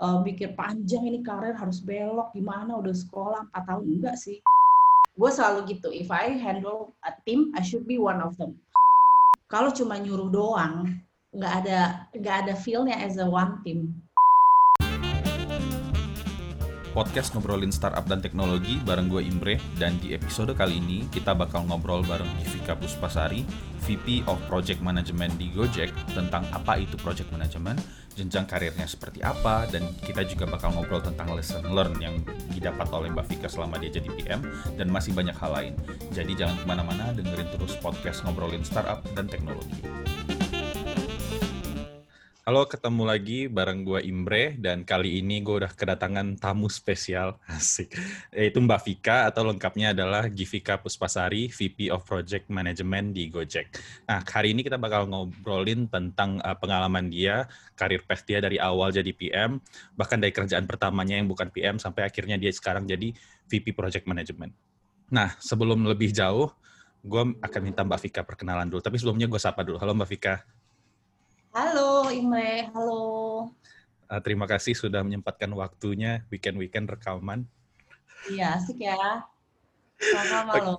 uh, mikir panjang ini karir harus belok gimana udah sekolah 4 tahun? Enggak sih. Gue selalu gitu if I handle a team I should be one of them. Kalau cuma nyuruh doang nggak ada nggak ada feelnya as a one team podcast ngobrolin startup dan teknologi bareng gue Imre dan di episode kali ini kita bakal ngobrol bareng Yvika Puspasari, VP of Project Management di Gojek tentang apa itu project management, jenjang karirnya seperti apa dan kita juga bakal ngobrol tentang lesson learn yang didapat oleh Mbak Vika selama dia jadi PM dan masih banyak hal lain. Jadi jangan ke mana-mana dengerin terus podcast ngobrolin startup dan teknologi. Halo, ketemu lagi bareng gue Imbre dan kali ini gue udah kedatangan tamu spesial, asik, yaitu Mbak Vika atau lengkapnya adalah Givika Puspasari, VP of Project Management di Gojek. Nah, hari ini kita bakal ngobrolin tentang uh, pengalaman dia, karir path dia dari awal jadi PM, bahkan dari kerjaan pertamanya yang bukan PM sampai akhirnya dia sekarang jadi VP Project Management. Nah, sebelum lebih jauh, gue akan minta Mbak Vika perkenalan dulu. Tapi sebelumnya gue sapa dulu. Halo Mbak Vika. Halo Imre, halo. Uh, terima kasih sudah menyempatkan waktunya weekend-weekend rekaman. Iya, asik ya. Sama-sama loh.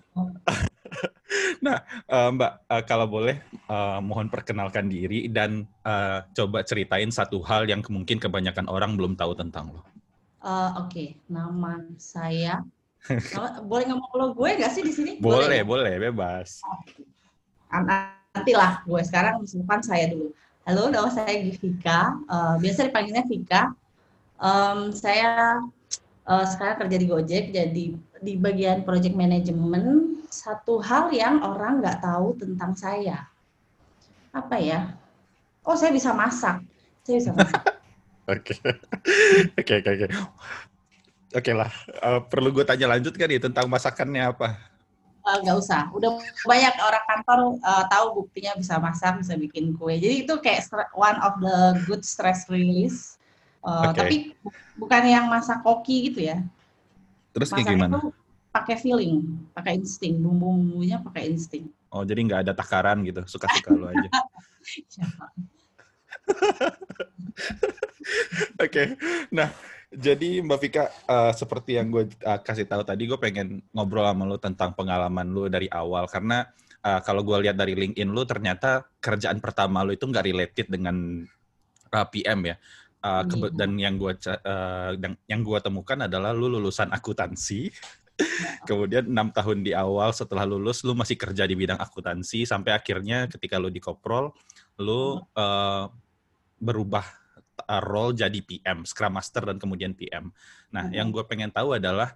nah, uh, Mbak, uh, kalau boleh uh, mohon perkenalkan diri dan uh, coba ceritain satu hal yang mungkin kebanyakan orang belum tahu tentang lo. Uh, Oke, okay. nama saya. Boleh ngomong lo gue gak sih di sini? Boleh, boleh, boleh bebas. Nantilah gue sekarang simpan saya dulu. Halo, nama saya Givika. Uh, biasa dipanggilnya Vika. Um, saya uh, sekarang kerja di Gojek, jadi di bagian project management. Satu hal yang orang nggak tahu tentang saya. Apa ya? Oh, saya bisa masak. Saya bisa masak. Oke, oke, oke, oke. Oke lah, uh, perlu gue tanya lanjut kan ya tentang masakannya apa? Nggak uh, usah. Udah banyak orang kantor uh, tahu buktinya bisa masak, bisa bikin kue. Jadi itu kayak one of the good stress release. Uh, okay. Tapi bukan yang masak koki gitu ya. Terus kayak gimana? Itu pakai feeling, pakai insting, bumbu-bumbunya pakai insting. Oh, jadi nggak ada takaran gitu, suka-suka lo aja. Oke, okay. nah jadi Mbak Vika, uh, seperti yang gue uh, kasih tahu tadi, gue pengen ngobrol sama lo tentang pengalaman lo dari awal karena uh, kalau gue lihat dari LinkedIn lo ternyata kerjaan pertama lo itu nggak related dengan uh, PM ya. Uh, hmm. Dan yang gue uh, yang gue temukan adalah lo lulusan akuntansi. Kemudian enam tahun di awal setelah lulus, lu masih kerja di bidang akuntansi sampai akhirnya ketika lu di koprol, lu uh, berubah uh, role jadi PM, Scrum Master dan kemudian PM. Nah, hmm. yang gue pengen tahu adalah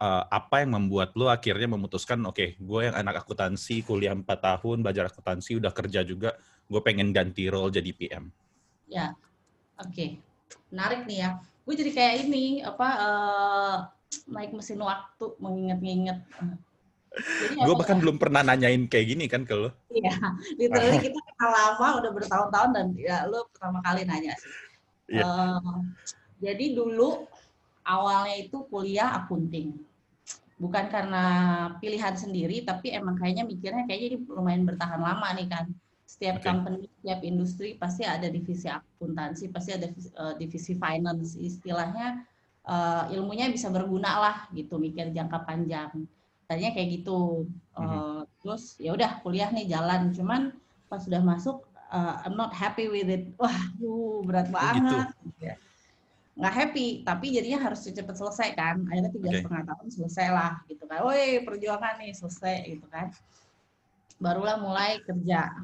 uh, apa yang membuat lo akhirnya memutuskan, oke, okay, gue yang anak akuntansi, kuliah 4 tahun, belajar akuntansi, udah kerja juga, gue pengen ganti role jadi PM. Ya, oke. Okay. Menarik nih ya. Gue jadi kayak ini, apa, uh, naik mesin waktu, mengingat-ingat. gue bahkan belum pernah nanyain kayak gini kan ke lo. Iya, literally kita kenal lama, udah bertahun-tahun dan ya lo pertama kali nanya sih. Yeah. Iya. Uh, jadi dulu awalnya itu kuliah akunting. Bukan karena pilihan sendiri, tapi emang kayaknya mikirnya kayaknya ini lumayan bertahan lama nih kan. Setiap okay. company, setiap industri pasti ada divisi akuntansi, pasti ada uh, divisi finance. Istilahnya uh, ilmunya bisa berguna lah gitu, mikir jangka panjang. Tadinya kayak gitu. Uh, mm -hmm. Terus ya udah kuliah nih jalan, cuman pas sudah masuk uh, I'm not happy with it. Wah, uh, berat oh, banget. Gitu. Nggak happy, tapi jadinya harus cepat selesai kan. Akhirnya tiga okay. setengah tahun selesai lah, gitu kan. Woi, perjuangan nih selesai, gitu kan. Barulah mulai kerja.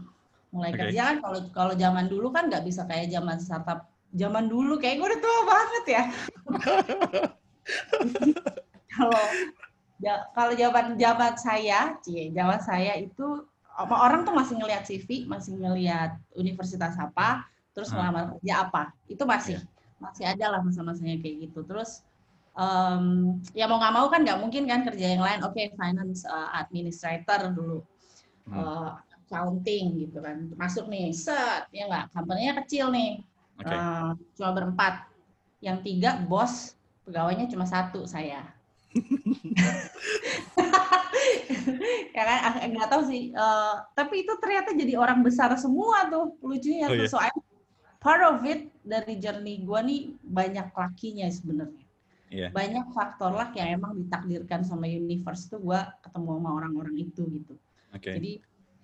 Mulai okay. kerja kan kalau kalau zaman dulu kan nggak bisa kayak zaman startup zaman dulu kayak gue udah tua banget ya. Kalau ya, kalau zaman zaman saya, cie, zaman saya itu orang tuh masih ngelihat CV, masih ngelihat universitas apa, terus hmm. melamar kerja apa. Itu masih yeah. masih ada lah masa-masanya kayak gitu. Terus um, ya mau nggak mau kan nggak mungkin kan kerja yang lain. Oke, okay, finance uh, administrator dulu. Hmm. Uh, accounting gitu kan. Masuk nih, set, ya nggak, company-nya kecil nih. Okay. Uh, cuma berempat. Yang tiga bos, pegawainya cuma satu saya. ya kan ah, nggak tahu sih uh, tapi itu ternyata jadi orang besar semua tuh lucunya oh, iya. soalnya part of it dari journey gue nih banyak lakinya sebenarnya. Yeah. Banyak faktor luck yang emang ditakdirkan sama universe tuh gue ketemu sama orang-orang itu gitu. Okay. Jadi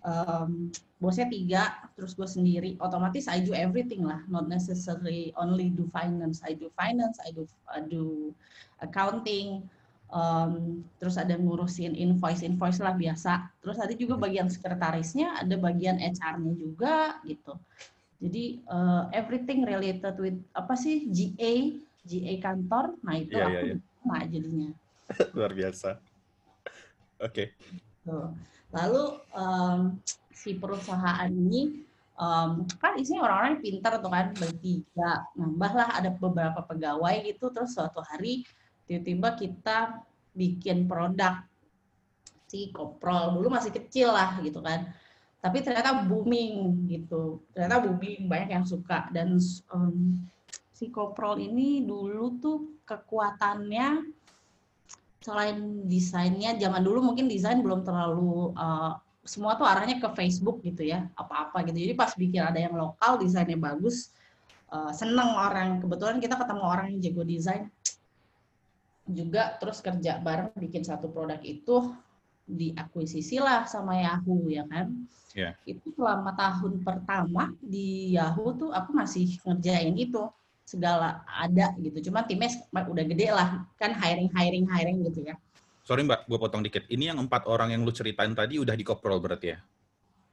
um, bosnya tiga, terus gue sendiri, otomatis I do everything lah, not necessarily only do finance. I do finance, I do I do accounting, um, terus ada ngurusin invoice invoice lah biasa. Terus ada juga hmm. bagian sekretarisnya, ada bagian HR-nya juga gitu. Jadi uh, everything related with apa sih GA, GA kantor, nah itu yeah, aku yeah, yeah. jadinya. Luar biasa. Oke. Okay. Lalu um, si perusahaan ini um, kan isinya orang-orang pintar tuh kan bertiga, nambahlah ada beberapa pegawai gitu, terus suatu hari tiba-tiba kita bikin produk si koprol. Dulu masih kecil lah gitu kan. Tapi ternyata booming gitu. Ternyata booming banyak yang suka. Dan um, si Koprol ini dulu tuh kekuatannya selain desainnya zaman dulu mungkin desain belum terlalu uh, semua tuh arahnya ke Facebook gitu ya apa-apa gitu. Jadi pas bikin ada yang lokal desainnya bagus uh, seneng orang. Kebetulan kita ketemu orang yang jago desain juga terus kerja bareng bikin satu produk itu diakuisisi lah sama Yahoo ya kan. Yeah. Itu selama tahun pertama di Yahoo tuh aku masih ngerjain itu segala ada gitu. Cuma timnya udah gede lah kan hiring hiring hiring gitu ya. Sorry Mbak, gue potong dikit. Ini yang empat orang yang lu ceritain tadi udah di koprol berarti ya?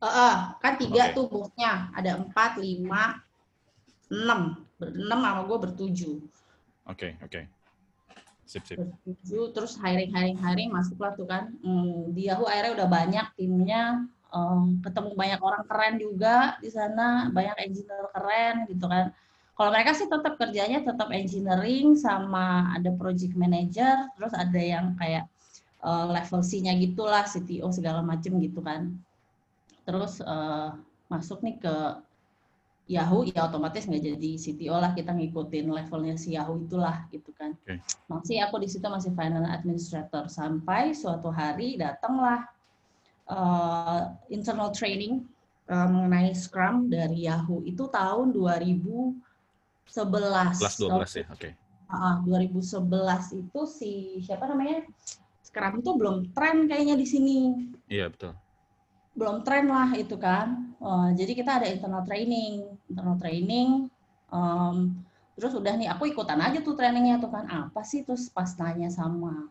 Uh, uh, kan tiga okay. tuh bosnya. Ada empat, lima, enam. Enam sama gue bertujuh. Oke, okay, oke. Okay. Sip, sip. terus hiring hiring hiring masuklah tuh kan. Hmm, di Yahoo akhirnya udah banyak timnya. Um, ketemu banyak orang keren juga di sana. Banyak engineer keren gitu kan. Kalau mereka sih tetap kerjanya tetap engineering sama ada project manager terus ada yang kayak uh, level C-nya gitulah CTO segala macem gitu kan. Terus uh, masuk nih ke Yahoo ya otomatis nggak jadi CTO lah kita ngikutin levelnya si Yahoo itulah gitu kan. Okay. Masih aku di situ masih finance administrator sampai suatu hari datanglah uh, internal training uh, mengenai Scrum dari Yahoo itu tahun 2011. 11 12 ya, oke. Okay. Uh, 2011 itu si siapa namanya? Scrum itu belum tren kayaknya di sini. Iya, betul belum tren lah itu kan. Uh, jadi kita ada internal training, internal training. Um, terus udah nih aku ikutan aja tuh trainingnya tuh kan apa sih terus pas tanya sama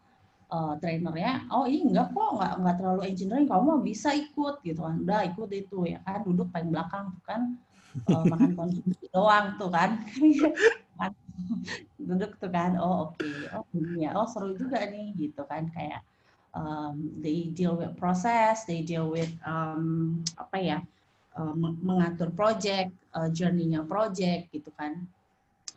uh, trainernya, oh ini enggak kok nggak nggak terlalu engineering, kamu mau bisa ikut gitu kan, udah ikut itu ya kan duduk paling belakang tuh kan uh, makan konsumsi doang tuh kan. duduk tuh kan, oh oke, okay. oh ini ya, oh seru juga nih gitu kan kayak um, they deal with proses, they deal with um, apa ya uh, mengatur project, uh, journey-nya project gitu kan.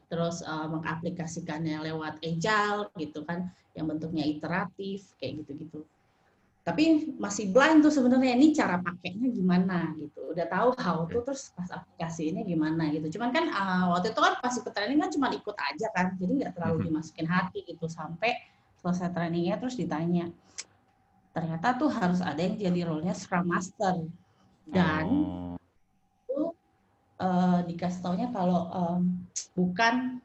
Terus uh, mengaplikasikannya lewat agile gitu kan, yang bentuknya iteratif kayak gitu-gitu. Tapi masih blind tuh sebenarnya ini cara pakainya gimana gitu. Udah tahu how to terus pas aplikasi ini gimana gitu. Cuman kan uh, waktu itu kan pas ikut training kan cuma ikut aja kan. Jadi nggak terlalu mm-hmm. dimasukin hati gitu sampai selesai trainingnya terus ditanya ternyata tuh harus ada yang jadi role-nya Scrum Master. Dan oh. itu uh, dikasih taunya kalau um, bukan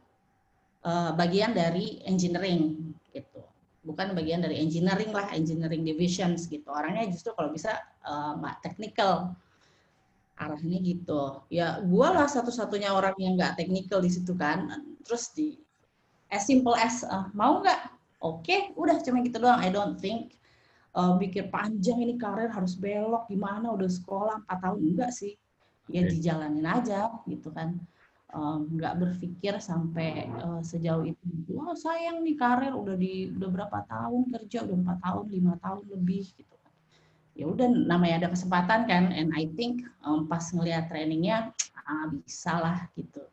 uh, bagian dari engineering gitu. Bukan bagian dari engineering lah engineering divisions gitu. Orangnya justru kalau bisa uh, technical. Arahnya gitu. Ya gue lah satu-satunya orang yang nggak technical di situ kan. Terus di as simple as uh, mau nggak oke okay, udah cuma gitu doang. I don't think uh, mikir panjang ini karir harus belok gimana udah sekolah 4 tahun enggak sih. Ya okay. dijalanin aja gitu kan. Nggak um, berpikir sampai uh, sejauh itu. Wah sayang nih karir udah di udah berapa tahun kerja udah empat tahun lima tahun lebih gitu kan. Ya udah namanya ada kesempatan kan and I think um, pas ngelihat trainingnya ah, bisa lah gitu.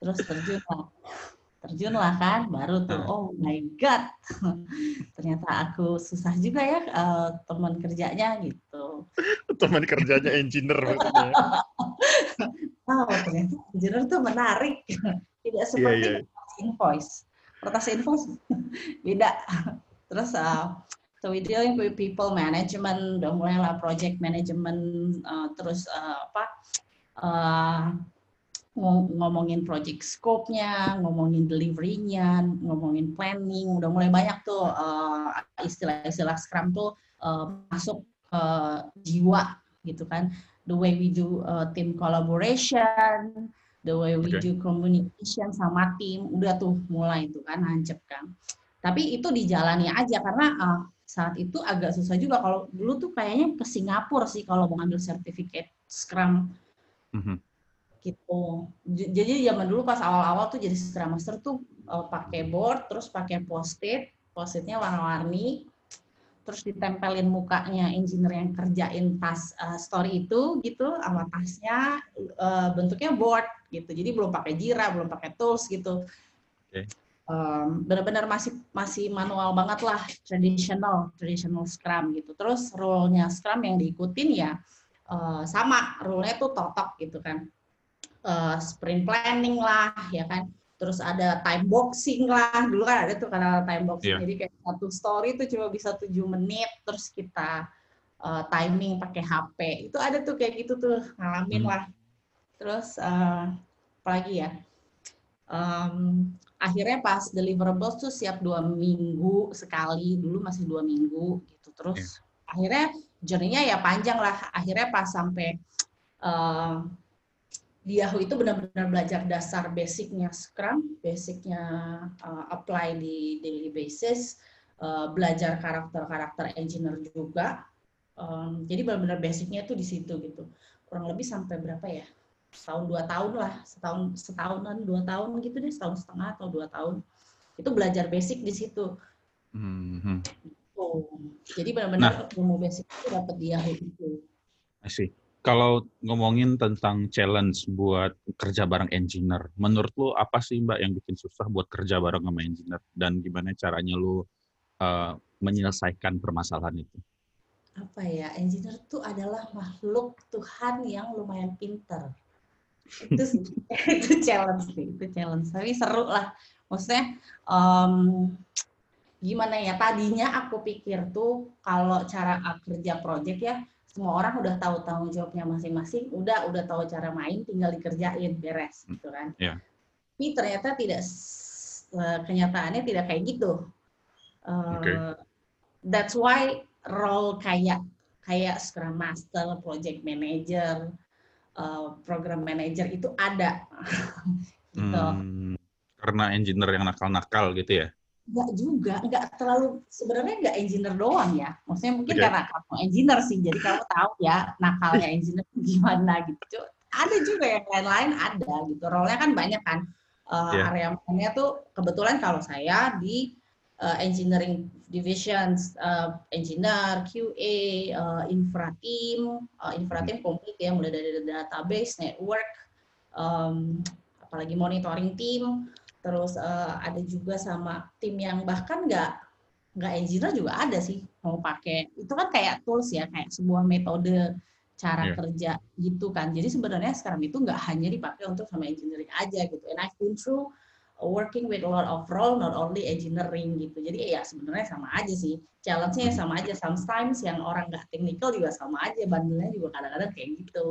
Terus terjun lah terjun lah kan baru tuh oh my god. Ternyata aku susah juga ya uh, teman kerjanya gitu. Teman kerjanya engineer maksudnya oh ternyata engineer tuh menarik. Tidak iya, seperti yeah, yeah. invoice. Kertas invoice beda. Terus uh, so we dealing with people management udah mulai lah project management uh, terus uh, apa uh, ngomongin project scope-nya, ngomongin delivery-nya, ngomongin planning, udah mulai banyak tuh uh, istilah-istilah Scrum tuh uh, masuk ke jiwa gitu kan. The way we do uh, team collaboration, the way we okay. do communication sama tim, udah tuh mulai tuh kan hancur kan. Tapi itu dijalani aja karena uh, saat itu agak susah juga kalau dulu tuh kayaknya ke Singapura sih kalau mau ngambil sertifikat Scrum. Mm -hmm gitu. Jadi zaman dulu pas awal-awal tuh jadi Scrum Master tuh uh, pakai board, terus pakai post-it, post-itnya warna-warni, terus ditempelin mukanya engineer yang kerjain tas uh, story itu gitu sama tasnya uh, bentuknya board gitu. Jadi belum pakai Jira, belum pakai tools gitu. Okay. Um, benar-benar masih masih manual banget lah traditional traditional Scrum gitu. Terus rule-nya Scrum yang diikutin ya uh, sama rule-nya tuh totok gitu kan uh, sprint planning lah, ya kan. Terus ada time boxing lah, dulu kan ada tuh kanal time boxing. Yeah. Jadi kayak satu story itu cuma bisa tujuh menit, terus kita uh, timing pakai HP. Itu ada tuh kayak gitu tuh ngalamin hmm. lah. Terus uh, apalagi ya? Um, akhirnya pas deliverables tuh siap dua minggu sekali dulu masih dua minggu gitu terus yeah. akhirnya journey-nya ya panjang lah akhirnya pas sampai uh, di Yahoo itu benar-benar belajar dasar basicnya Scrum, basicnya uh, apply di daily basis, uh, belajar karakter-karakter engineer juga. Um, jadi benar-benar basicnya itu di situ gitu. Kurang lebih sampai berapa ya? Setahun dua tahun lah, setahun setahunan dua tahun gitu deh, setahun setengah atau dua tahun. Itu belajar basic di situ. Mm-hmm. Oh, jadi benar-benar nah, ilmu basic itu dapat di Yahoo itu. Asik kalau ngomongin tentang challenge buat kerja bareng engineer, menurut lu apa sih Mbak yang bikin susah buat kerja bareng sama engineer dan gimana caranya lu uh, menyelesaikan permasalahan itu? Apa ya, engineer itu adalah makhluk Tuhan yang lumayan pinter. Itu itu challenge sih, itu challenge. Tapi seru lah. Maksudnya um, gimana ya? Tadinya aku pikir tuh kalau cara kerja project ya semua orang udah tahu tanggung jawabnya masing-masing, udah udah tahu cara main, tinggal dikerjain beres gitu kan. Yeah. Tapi ternyata tidak eh, kenyataannya tidak kayak gitu. Uh, okay. That's why role kayak kayak Scrum Master, Project Manager, uh, Program Manager itu ada. gitu. Hmm, karena engineer yang nakal-nakal gitu ya? Enggak juga, enggak terlalu sebenarnya enggak engineer doang ya. Maksudnya mungkin okay. karena kamu engineer sih, jadi kamu tahu ya nakalnya engineer gimana gitu. Ada juga yang lain-lain ada gitu. Role-nya kan banyak kan. Uh, yeah. Area mainnya tuh kebetulan kalau saya di uh, engineering divisions, uh, engineer, QA, uh, infra team, uh, infra team komplit ya mulai dari database, network, um, apalagi monitoring team terus uh, ada juga sama tim yang bahkan nggak nggak engineer juga ada sih mau pakai. Itu kan kayak tools ya kayak sebuah metode cara yeah. kerja gitu kan. Jadi sebenarnya sekarang itu nggak hanya dipakai untuk sama engineering aja gitu. And I've been through working with a lot of role not only engineering gitu. Jadi ya sebenarnya sama aja sih. Challenge-nya hmm. sama aja. Sometimes yang orang nggak technical juga sama aja. Bandelnya juga kadang-kadang kayak gitu.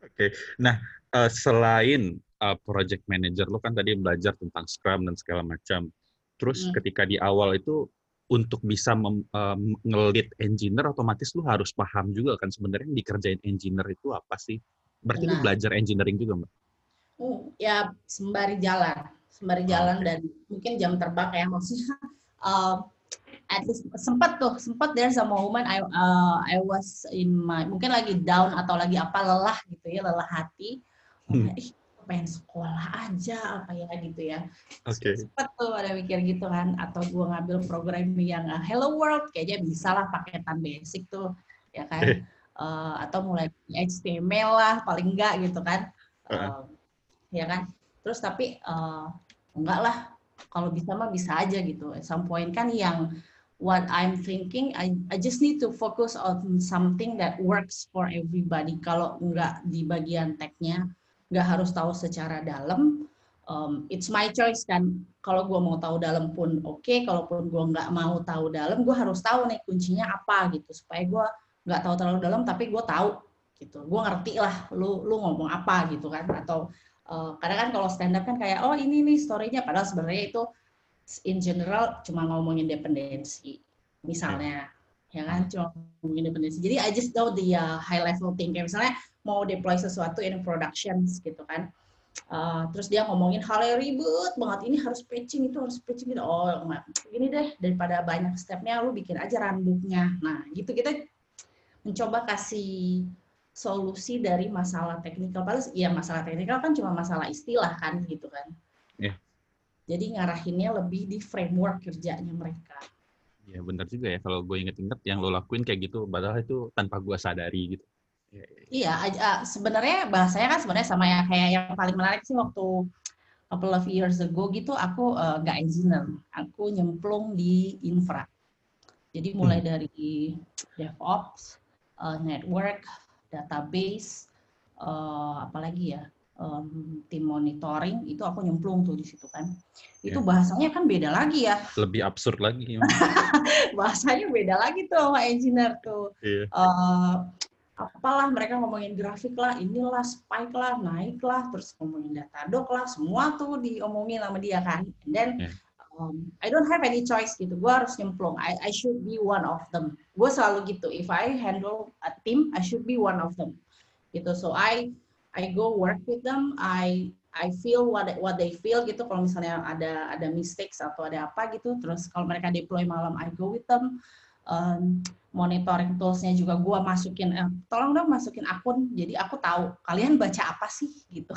Oke. Okay. nah uh, selain uh, project manager lo kan tadi belajar tentang Scrum dan segala macam. Terus hmm. ketika di awal itu untuk bisa mem, uh, ngelit engineer otomatis lu harus paham juga kan sebenarnya yang dikerjain engineer itu apa sih? Berarti nah. lu belajar engineering juga, Mbak? Uh, ya sembari jalan, sembari jalan okay. dan mungkin jam terbang ya maksudnya uh, at least sempat tuh sempat there sama moment I uh, I was in my mungkin lagi down atau lagi apa lelah gitu ya lelah hati hmm pengen sekolah aja apa ya gitu ya. Oke. Okay. Sempet tuh ada mikir gitu kan atau gue ngambil program yang uh, Hello World kayaknya bisa lah paketan basic tuh ya kan. uh, atau mulai HTML lah paling enggak gitu kan. Uh, ya kan. Terus tapi uh, enggak lah kalau bisa mah bisa aja gitu. At some point kan yang what I'm thinking, I, I just need to focus on something that works for everybody. Kalau enggak di bagian tag-nya, nggak harus tahu secara dalam. Um, it's my choice kan. Kalau gue mau tahu dalam pun oke, okay. kalaupun gue nggak mau tahu dalam, gue harus tahu nih kuncinya apa gitu supaya gue nggak tahu terlalu dalam, tapi gue tahu gitu gue ngerti lah lu lu ngomong apa gitu kan atau uh, kadang kan kalau stand up kan kayak oh ini nih storynya padahal sebenarnya itu in general cuma ngomongin dependensi misalnya ya kan cuma ngomongin dependensi jadi I just know the uh, high level thing kayak misalnya mau deploy sesuatu in productions gitu kan. Uh, terus dia ngomongin hal yang ribet banget. Ini harus patching itu harus patching gitu. Oh gini deh daripada banyak stepnya lu bikin aja runbooknya nah gitu kita mencoba kasih solusi dari masalah teknikal padahal ya masalah teknikal kan cuma masalah istilah kan gitu kan. Yeah. jadi ngarahinnya lebih di framework kerjanya mereka. Ya benar juga ya. Kalau gue inget-inget yang lo lakuin kayak gitu padahal itu tanpa gue sadari gitu Iya, uh, sebenarnya bahasanya kan sebenarnya sama ya kayak yang paling menarik sih waktu couple of years ago gitu aku uh, nggak engineer, aku nyemplung di infra. Jadi mulai hmm. dari DevOps, uh, network, database, uh, apalagi ya um, tim monitoring itu aku nyemplung tuh di situ kan. Itu yeah. bahasanya kan beda lagi ya. Lebih absurd lagi. bahasanya beda lagi tuh sama engineer tuh. Yeah. Iya. Uh, apalah mereka ngomongin grafik lah, inilah spike lah, naik lah, terus ngomongin Datadog lah, semua tuh diomongin sama dia kan. And then yeah. um, I don't have any choice gitu, gue harus nyemplung. I, I should be one of them. Gue selalu gitu. If I handle a team, I should be one of them. Gitu. So I I go work with them. I I feel what what they feel gitu. Kalau misalnya ada ada mistakes atau ada apa gitu, terus kalau mereka deploy malam, I go with them um, monitoring toolsnya juga gue masukin eh, tolong dong masukin akun jadi aku tahu kalian baca apa sih gitu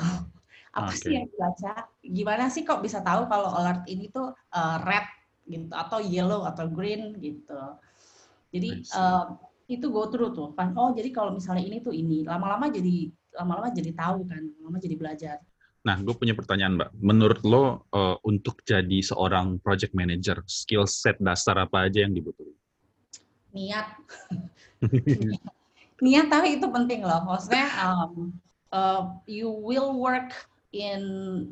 apa okay. sih yang dibaca gimana sih kok bisa tahu kalau alert ini tuh uh, red gitu atau yellow atau green gitu jadi uh, itu go through tuh kan oh jadi kalau misalnya ini tuh ini lama-lama jadi lama-lama jadi tahu kan lama-lama jadi belajar Nah, gue punya pertanyaan, Mbak. Menurut lo, uh, untuk jadi seorang project manager, skill set dasar apa aja yang dibutuhkan? Niat. Niat tapi itu penting loh. Maksudnya um, uh, you will work in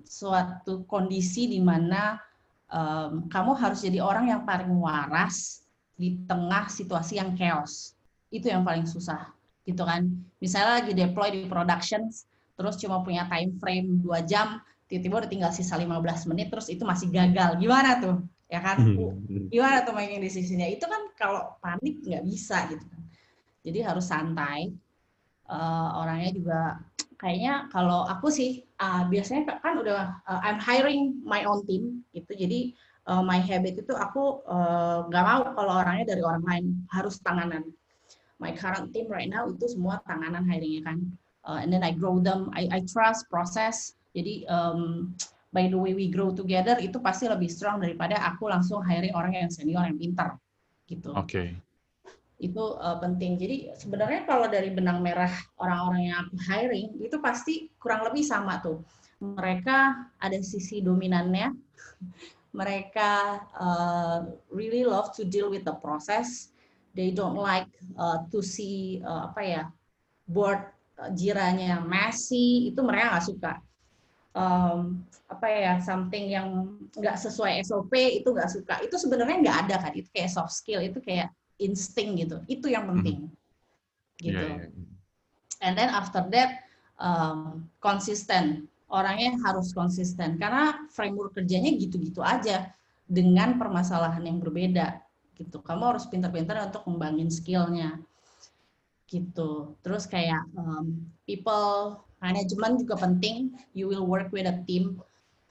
suatu kondisi di mana um, kamu harus jadi orang yang paling waras di tengah situasi yang chaos. Itu yang paling susah gitu kan. Misalnya lagi deploy di production terus cuma punya time frame 2 jam tiba-tiba udah tinggal sisa 15 menit terus itu masih gagal. Gimana tuh ya kan? Hmm. gimana tuh making decisionnya? Itu kan kalau panik nggak bisa gitu kan. Jadi harus santai. Uh, orangnya juga kayaknya kalau aku sih uh, biasanya kan udah uh, I'm hiring my own team gitu. Jadi uh, my habit itu aku nggak uh, mau kalau orangnya dari orang lain. Harus tanganan. My current team right now itu semua tanganan hiringnya kan. Uh, and then I grow them. I, I trust process. Jadi um, by the way we grow together itu pasti lebih strong daripada aku langsung hiring orang yang senior yang pintar gitu. Oke. Okay. Itu uh, penting. Jadi sebenarnya kalau dari benang merah orang-orang yang aku hiring itu pasti kurang lebih sama tuh. Mereka ada sisi dominannya. Mereka uh, really love to deal with the process. They don't like uh, to see uh, apa ya board jiranya messy. Itu mereka nggak suka um, apa ya something yang nggak sesuai SOP itu nggak suka itu sebenarnya nggak ada kan itu kayak soft skill itu kayak insting gitu itu yang penting hmm. gitu yeah, yeah. and then after that um, konsisten orangnya harus konsisten karena framework kerjanya gitu-gitu aja dengan permasalahan yang berbeda gitu kamu harus pintar-pintar untuk membangun skillnya gitu terus kayak um, people Manajemen juga penting. You will work with a team.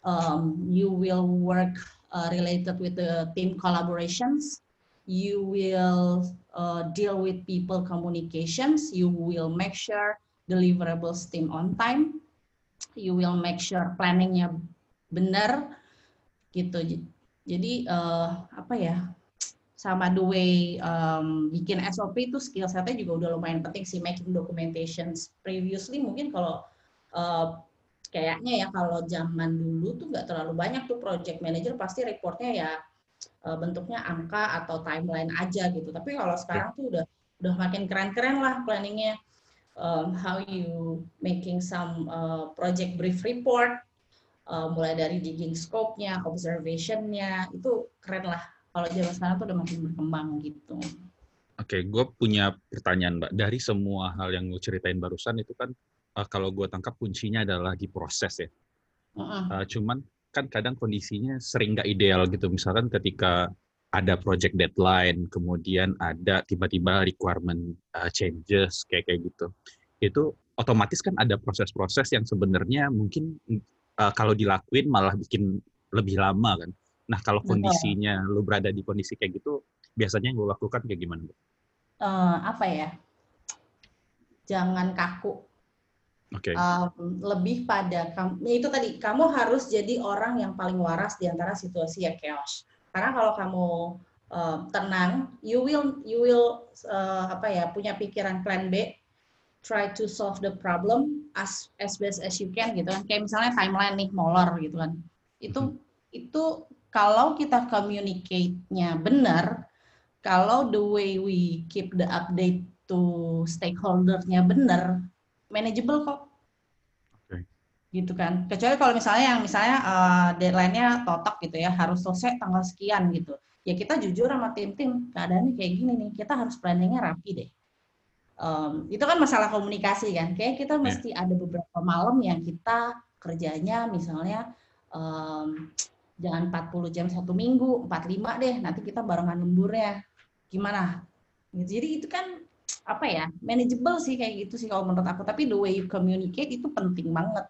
Um, you will work uh, related with the team collaborations. You will uh, deal with people communications. You will make sure deliverables team on time. You will make sure planningnya benar gitu. Jadi uh, apa ya? sama the way um, bikin SOP itu skill setnya juga udah lumayan penting sih making documentations. Previously mungkin kalau uh, kayaknya ya kalau zaman dulu tuh nggak terlalu banyak tuh project manager pasti reportnya ya uh, bentuknya angka atau timeline aja gitu. Tapi kalau sekarang tuh udah udah makin keren-keren lah planningnya. Um, how you making some uh, project brief report, uh, mulai dari digging scope-nya, observation-nya, itu keren lah kalau zaman sekarang tuh udah makin berkembang gitu. Oke, okay, gue punya pertanyaan, Mbak. Dari semua hal yang gue ceritain barusan itu kan, uh, kalau gue tangkap kuncinya adalah di proses ya. Uh-uh. Uh, cuman kan kadang kondisinya sering nggak ideal gitu. Misalkan ketika ada project deadline, kemudian ada tiba-tiba requirement uh, changes kayak kayak gitu. Itu otomatis kan ada proses-proses yang sebenarnya mungkin uh, kalau dilakuin malah bikin lebih lama kan. Nah kalau kondisinya lu berada di kondisi kayak gitu, biasanya yang lu lakukan kayak gimana? uh, apa ya? Jangan kaku. Okay. Um, lebih pada kamu ya itu tadi kamu harus jadi orang yang paling waras di antara situasi yang chaos. Karena kalau kamu uh, tenang, you will you will uh, apa ya punya pikiran plan B, try to solve the problem as as best as you can gitu kan. Kayak misalnya timeline nih molor gitu kan. Itu hmm. itu kalau kita communicate-nya benar, kalau the way we keep the update to stakeholder-nya benar, manageable kok. Okay. Gitu kan. Kecuali kalau misalnya yang misalnya uh, deadline-nya totok gitu ya, harus selesai tanggal sekian gitu. Ya kita jujur sama tim-tim, keadaannya kayak gini nih, kita harus planning-nya rapi deh. Um, itu kan masalah komunikasi kan. Kayak kita yeah. mesti ada beberapa malam yang kita kerjanya misalnya um, jangan 40 jam satu minggu, 45 deh, nanti kita barengan lemburnya gimana gitu jadi itu kan apa ya manageable sih kayak gitu sih kalau menurut aku. Tapi the way you communicate itu penting banget.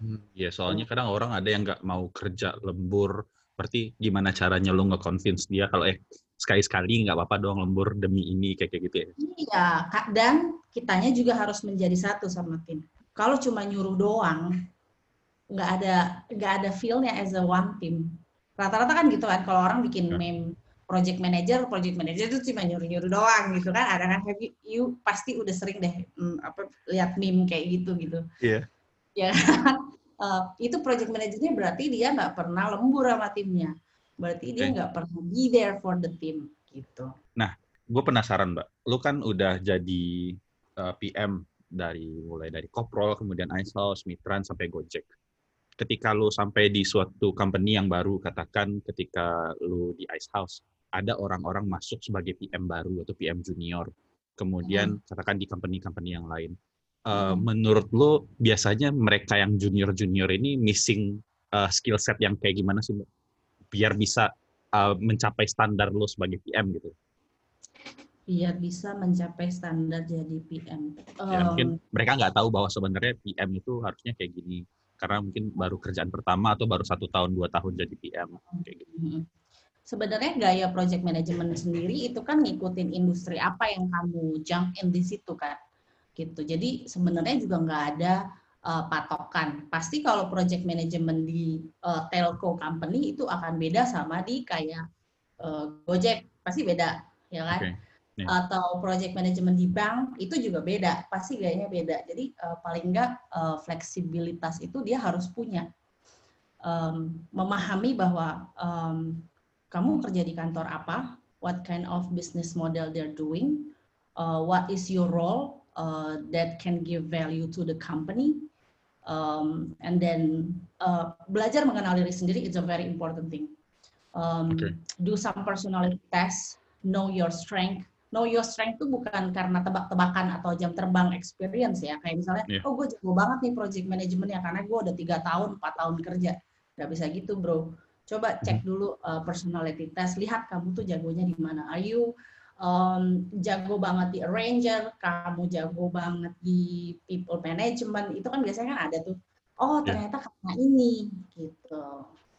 Hmm, ya soalnya kadang orang ada yang nggak mau kerja lembur. Berarti gimana caranya lo nge-convince dia kalau eh sekali-sekali nggak apa-apa dong lembur demi ini kayak kayak gitu ya? Iya dan kitanya juga harus menjadi satu sama tim. Kalau cuma nyuruh doang nggak ada nggak ada feelnya as a one team. Rata-rata kan gitu kan kalau orang bikin meme project manager, project manager itu cuma nyuruh-nyuruh doang gitu kan. Ada kan have you, you pasti udah sering deh hmm, apa lihat meme kayak gitu gitu. Iya. Yeah. Ya kan? Uh, itu project manajernya berarti dia nggak pernah lembur sama timnya. Berarti okay. dia nggak pernah be there for the team gitu. Nah, gue penasaran mbak, lu kan udah jadi uh, eh, PM dari mulai dari Koprol, kemudian Icehouse, Mitran sampai Gojek. Ketika lu sampai di suatu company yang baru, katakan ketika lu di Icehouse, ada orang-orang masuk sebagai PM baru atau PM junior, kemudian hmm. katakan di company-company yang lain. Uh, hmm. Menurut lo biasanya mereka yang junior-junior ini missing uh, skill set yang kayak gimana sih, biar bisa uh, mencapai standar lo sebagai PM gitu? Biar bisa mencapai standar jadi PM. Um, ya, mungkin mereka nggak tahu bahwa sebenarnya PM itu harusnya kayak gini karena mungkin baru kerjaan pertama atau baru satu tahun dua tahun jadi PM kayak gitu. Sebenarnya gaya project management sendiri itu kan ngikutin industri apa yang kamu jump in di situ kan gitu. Jadi sebenarnya juga nggak ada uh, patokan. Pasti kalau project management di uh, telco company itu akan beda sama di kayak uh, Gojek. Pasti beda ya kan? Okay. yeah. atau project management di bank itu juga beda. Pasti gayanya beda. Jadi uh, paling nggak uh, fleksibilitas itu dia harus punya. Um, memahami bahwa um, kamu kerja di kantor apa, what kind of business model they're doing, uh, what is your role uh, that can give value to the company, um, and then uh, belajar mengenal diri sendiri is a very important thing. Um, okay. Do some personality test, know your strength. Know your strength itu bukan karena tebak-tebakan atau jam terbang experience ya. Kayak misalnya, yeah. oh gue jago banget nih project management ya karena gue udah tiga tahun, empat tahun kerja. Gak bisa gitu bro Coba cek hmm. dulu uh, personality test, lihat kamu tuh jagonya di mana. Are you um, jago banget di arranger, kamu jago banget di people management, itu kan biasanya kan ada tuh. Oh ya. ternyata karena ini gitu.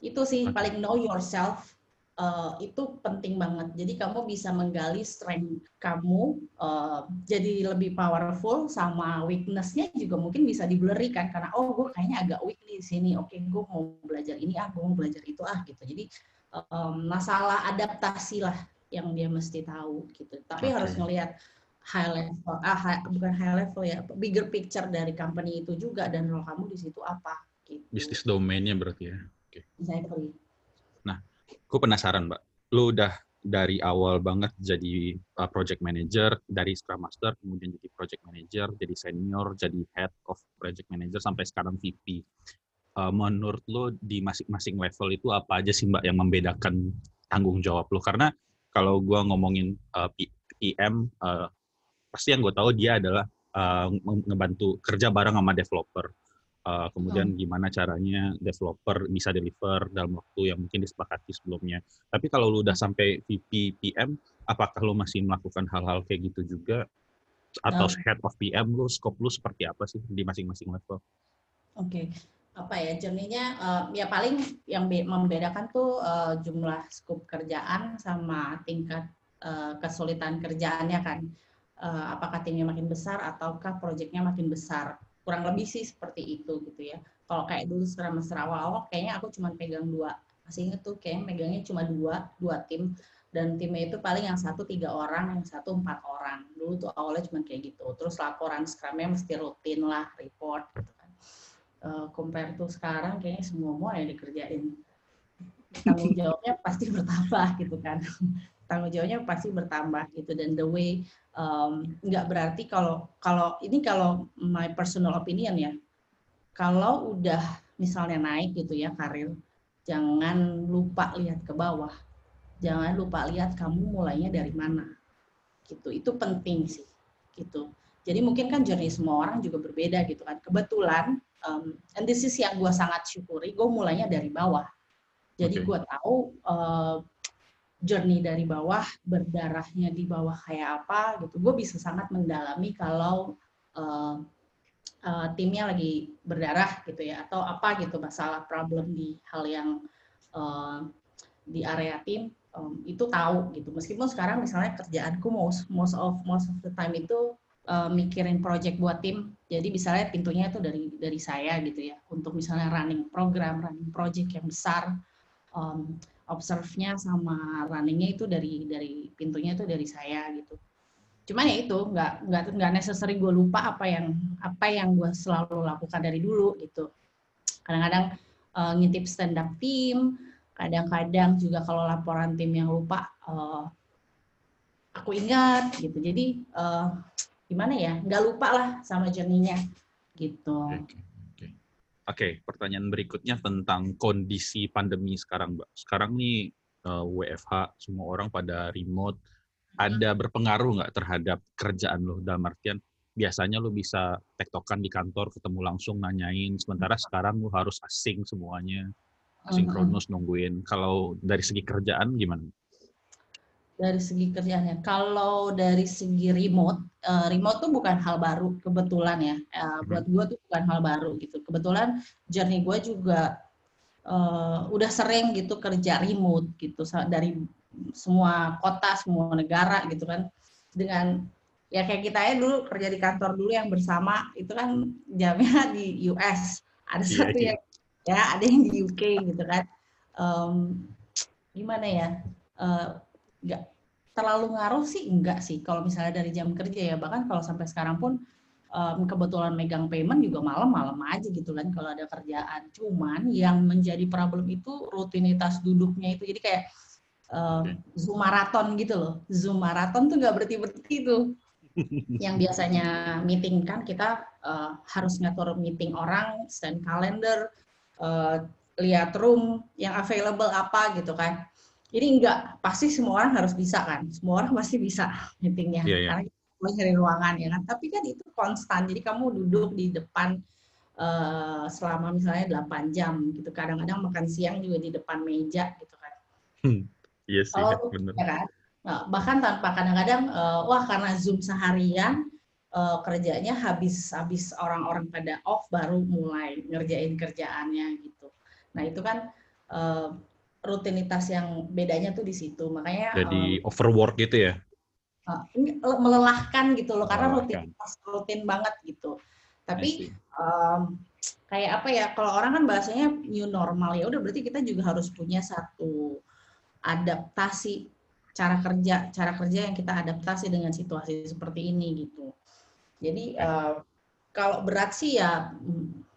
Itu sih paling know yourself uh, itu penting banget. Jadi kamu bisa menggali strength kamu uh, jadi lebih powerful sama weaknessnya juga mungkin bisa diblurry kan karena oh gue kayaknya agak weak di sini. Oke, okay, gue mau belajar ini ah, gue mau belajar itu ah gitu. Jadi um, masalah adaptasi lah yang dia mesti tahu gitu. Tapi okay. harus ngelihat high level ah high, bukan high level ya, bigger picture dari company itu juga dan role kamu di situ apa gitu. Bisnis domainnya berarti ya. Oke. Okay. Exactly gue penasaran mbak. Lu udah dari awal banget jadi uh, project manager dari scrum master kemudian jadi project manager jadi senior jadi head of project manager sampai sekarang VP uh, menurut lo di masing-masing level itu apa aja sih mbak yang membedakan tanggung jawab lo karena kalau gue ngomongin uh, PM pasti yang gue tahu dia adalah ngebantu kerja bareng sama developer. Uh, kemudian hmm. gimana caranya developer bisa deliver dalam waktu yang mungkin disepakati sebelumnya. Tapi kalau lu udah sampai VP PM, apakah lu masih melakukan hal-hal kayak gitu juga? Atau nah. head of PM lu, scope lu seperti apa sih di masing-masing level? Oke, okay. apa ya jernihnya? Uh, ya paling yang membedakan tuh uh, jumlah scope kerjaan sama tingkat uh, kesulitan kerjaannya kan uh, apakah timnya makin besar ataukah proyeknya makin besar kurang lebih sih seperti itu gitu ya. Kalau kayak dulu semester awal-awal kayaknya aku cuma pegang dua. Masih inget tuh kayak megangnya cuma dua dua tim. Dan timnya itu paling yang satu tiga orang yang satu empat orang. Dulu tuh awalnya cuma kayak gitu. Terus laporan scrumnya mesti rutin lah report gitu kan. Uh, compare tuh sekarang kayaknya semua mau yang dikerjain. Tanggung jawabnya pasti bertambah gitu kan tanggung jawabnya pasti bertambah gitu. Dan the way um, nggak berarti kalau kalau ini kalau my personal opinion ya. Kalau udah misalnya naik gitu ya karir jangan lupa lihat ke bawah. Jangan lupa lihat kamu mulainya dari mana. Gitu. Itu penting sih gitu. Jadi mungkin kan journey semua orang juga berbeda gitu kan. Kebetulan um, and this is yang gue sangat syukuri gue mulainya dari bawah. Jadi okay. gue tahu uh, journey dari bawah, berdarahnya di bawah kayak apa gitu. Gue bisa sangat mendalami kalau uh, uh, timnya lagi berdarah gitu ya, atau apa gitu masalah problem di hal yang uh, di area tim um, itu tahu gitu. Meskipun sekarang misalnya kerjaanku most most of most of the time itu uh, mikirin project buat tim. Jadi misalnya pintunya itu dari dari saya gitu ya, untuk misalnya running program, running project yang besar. Um, observe-nya sama running-nya itu dari dari pintunya itu dari saya gitu. Cuman ya itu nggak nggak nggak necessary gue lupa apa yang apa yang gue selalu lakukan dari dulu gitu. Kadang-kadang uh, ngintip stand up team, kadang-kadang juga kalau laporan tim yang lupa uh, aku ingat gitu. Jadi uh, gimana ya nggak lupa lah sama journey-nya gitu. Okay. Oke, okay, pertanyaan berikutnya tentang kondisi pandemi sekarang, Mbak. Sekarang nih uh, eh, WFH, semua orang pada remote. Ada berpengaruh nggak terhadap kerjaan lo? Dalam artian, biasanya lo bisa tektokan di kantor, ketemu langsung, nanyain. Sementara sekarang lo harus asing semuanya, sinkronus nungguin. Kalau dari segi kerjaan gimana? Dari segi kerjanya. Kalau dari segi remote, uh, remote tuh bukan hal baru kebetulan ya. Uh, buat gue tuh bukan hal baru gitu. Kebetulan journey gue juga uh, udah sering gitu kerja remote gitu dari semua kota, semua negara gitu kan. Dengan ya kayak kita ya dulu kerja di kantor dulu yang bersama itu kan jamnya di US. Ada yeah, satu yeah. yang ya ada yang di UK gitu kan. Um, gimana ya? Uh, nggak. Terlalu ngaruh sih enggak sih. Kalau misalnya dari jam kerja ya bahkan kalau sampai sekarang pun um, kebetulan megang payment juga malam-malam aja gitu kan kalau ada kerjaan. Cuman yang menjadi problem itu rutinitas duduknya itu. Jadi kayak um, zoom maraton gitu loh. Zoom maraton tuh nggak berhenti berhenti tuh. Yang biasanya meeting kan kita uh, harus ngatur meeting orang stand calendar uh, lihat room yang available apa gitu kan jadi enggak, pasti semua orang harus bisa kan. Semua orang pasti bisa meetingnya. Yeah, yeah. Karena kita cari ruangan ya kan. Tapi kan itu konstan. Jadi kamu duduk di depan uh, selama misalnya 8 jam gitu. Kadang-kadang makan siang juga di depan meja gitu kan. Hmm. Iya sih, oh, benar. Ya kan? Nah, bahkan tanpa kadang-kadang uh, wah karena Zoom seharian uh, kerjanya habis habis orang-orang pada off baru mulai ngerjain kerjaannya gitu. Nah, itu kan uh, rutinitas yang bedanya tuh di situ. Makanya jadi um, overwork gitu ya. Uh, melelahkan gitu loh karena rutinitas rutin banget gitu. Tapi um, kayak apa ya kalau orang kan bahasanya new normal ya udah berarti kita juga harus punya satu adaptasi cara kerja cara kerja yang kita adaptasi dengan situasi seperti ini gitu. Jadi uh, kalau berat sih ya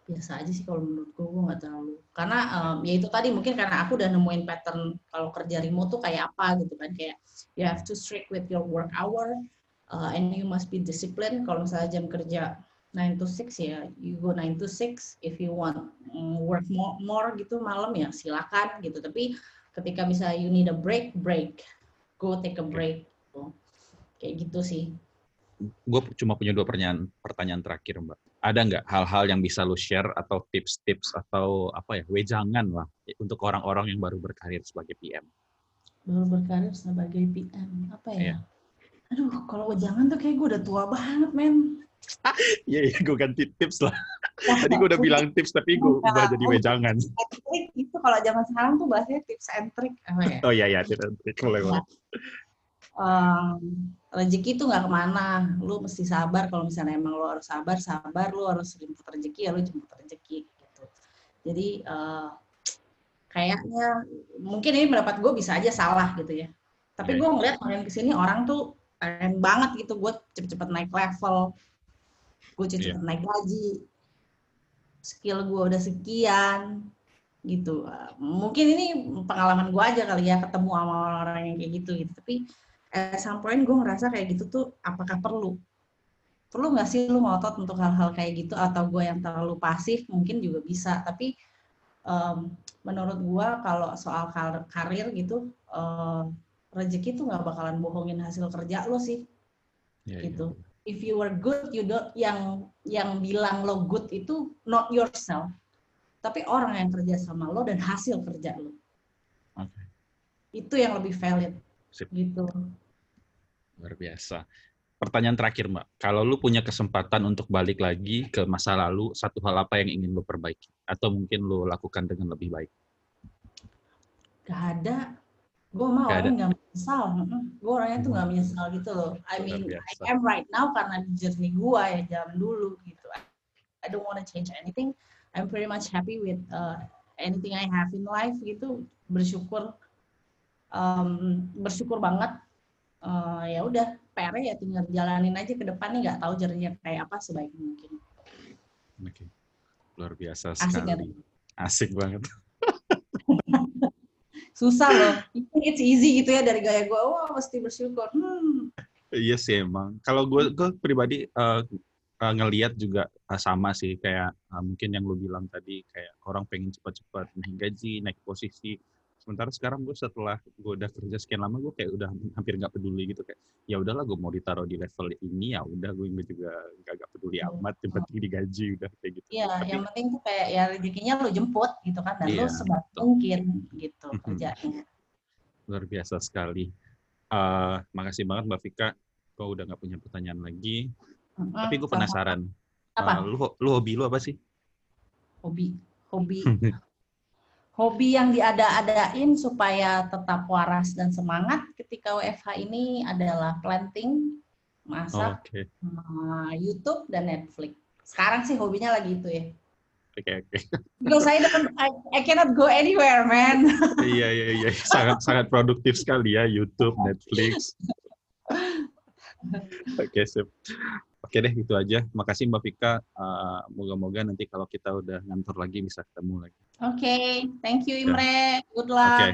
biasa aja sih kalau menurutku gue nggak terlalu. Karena um, ya itu tadi mungkin karena aku udah nemuin pattern kalau kerja remote tuh kayak apa gitu kan kayak you have to strict with your work hour uh, and you must be disciplined. Kalau misalnya jam kerja 9 to 6 ya you go 9 to 6 if you want um, work more, more gitu malam ya silakan gitu. Tapi ketika misalnya you need a break break. Go take a break gitu. kayak gitu sih. Gue cuma punya dua pertanyaan pertanyaan terakhir mbak ada nggak hal-hal yang bisa lu share atau tips-tips atau apa ya wejangan lah untuk orang-orang yang baru berkarir sebagai PM baru berkarir sebagai PM apa ya yeah. aduh kalau wejangan tuh kayak gue udah tua banget men Iya, iya, gue ganti tips lah. Tadi gue udah bilang tips, tapi gue ubah jadi wejangan. Itu kalau zaman sekarang tuh bahasanya tips and trick. Ya? Oh iya, iya, tips and trick. Boleh, boleh. Um, rezeki itu nggak ke mana. Lu mesti sabar kalau misalnya emang lu harus sabar sabar lu harus jemput rezeki ya lu jemput rezeki gitu. Jadi uh, kayaknya mungkin ini pendapat gue bisa aja salah gitu ya. Tapi yeah. gue ngeliat makin ke sini orang tuh pengen banget gitu gue cepet-cepet naik level. Gue cepet-cepet yeah. naik gaji. Skill gue udah sekian gitu. Mungkin ini pengalaman gue aja kali ya ketemu sama orang-orang yang kayak gitu gitu. Tapi at some point gue ngerasa kayak gitu tuh apakah perlu perlu nggak sih lu ngotot untuk hal-hal kayak gitu atau gue yang terlalu pasif mungkin juga bisa tapi um, menurut gue kalau soal kar karir gitu um, rezeki tuh nggak bakalan bohongin hasil kerja lo sih yeah, iya. gitu yeah. if you were good you don't yang yang bilang lo good itu not yourself tapi orang yang kerja sama lo dan hasil kerja lo okay. itu yang lebih valid Sip. gitu Luar biasa. Pertanyaan terakhir, Mbak. Kalau lu punya kesempatan untuk balik lagi ke masa lalu, satu hal apa yang ingin lu perbaiki? Atau mungkin lu lakukan dengan lebih baik? Gak ada. Gue mau orang gak menyesal. Gue orangnya tuh gak menyesal gitu loh. I mean, I am right now karena journey gue ya zaman dulu gitu. I don't want to change anything. I'm pretty much happy with uh, anything I have in life gitu. Bersyukur, um, bersyukur banget uh, ya udah PR ya tinggal jalanin aja ke depan nih nggak tahu jadinya kayak apa sebaik mungkin. Oke, okay. luar biasa Asik sekali. Kan? Asik banget. Susah loh. It's easy gitu ya dari gaya gue. Wah mesti bersyukur. Hmm. Iya sih emang. Kalau gue gue pribadi uh, uh, ngelihat juga uh, sama sih kayak uh, mungkin yang lu bilang tadi kayak orang pengen cepat-cepat naik gaji, naik posisi sementara sekarang gue setelah gue udah kerja sekian lama gue kayak udah hampir nggak peduli gitu kayak ya udahlah gue mau ditaruh di level ini ya udah gue juga nggak peduli iya. amat yang penting digaji udah kayak gitu. Iya yang penting tuh kayak ya rezekinya lo jemput gitu kan dan iya, lo sebat mungkin gitu kerjanya. Luar biasa sekali. Uh, makasih banget mbak Vika kau udah nggak punya pertanyaan lagi. Mm -hmm. tapi gue penasaran apa? Uh, lu lu hobi lu apa sih? Hobi hobi hobi yang diada-adain supaya tetap waras dan semangat ketika WFH ini adalah planting, masak, okay. YouTube dan Netflix. Sekarang sih hobinya lagi itu ya. Oke okay, oke. Okay. Because I don't, I, I cannot go anywhere, man. iya iya iya, sangat sangat produktif sekali ya YouTube, Netflix. Oke okay, sip. Oke deh, itu aja. Makasih Mbak Vika. Uh, moga-moga nanti kalau kita udah ngantor lagi bisa ketemu lagi. Oke, okay. thank you Imre. Good luck. Oke. Okay.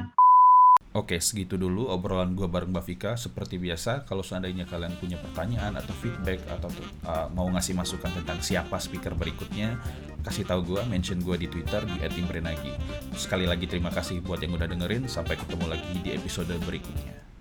Oke, segitu dulu obrolan gue bareng Mbak Vika. Seperti biasa, kalau seandainya kalian punya pertanyaan atau feedback atau uh, mau ngasih masukan tentang siapa speaker berikutnya, kasih tahu gue, mention gue di Twitter di @imbrenagi. Sekali lagi terima kasih buat yang udah dengerin. Sampai ketemu lagi di episode berikutnya.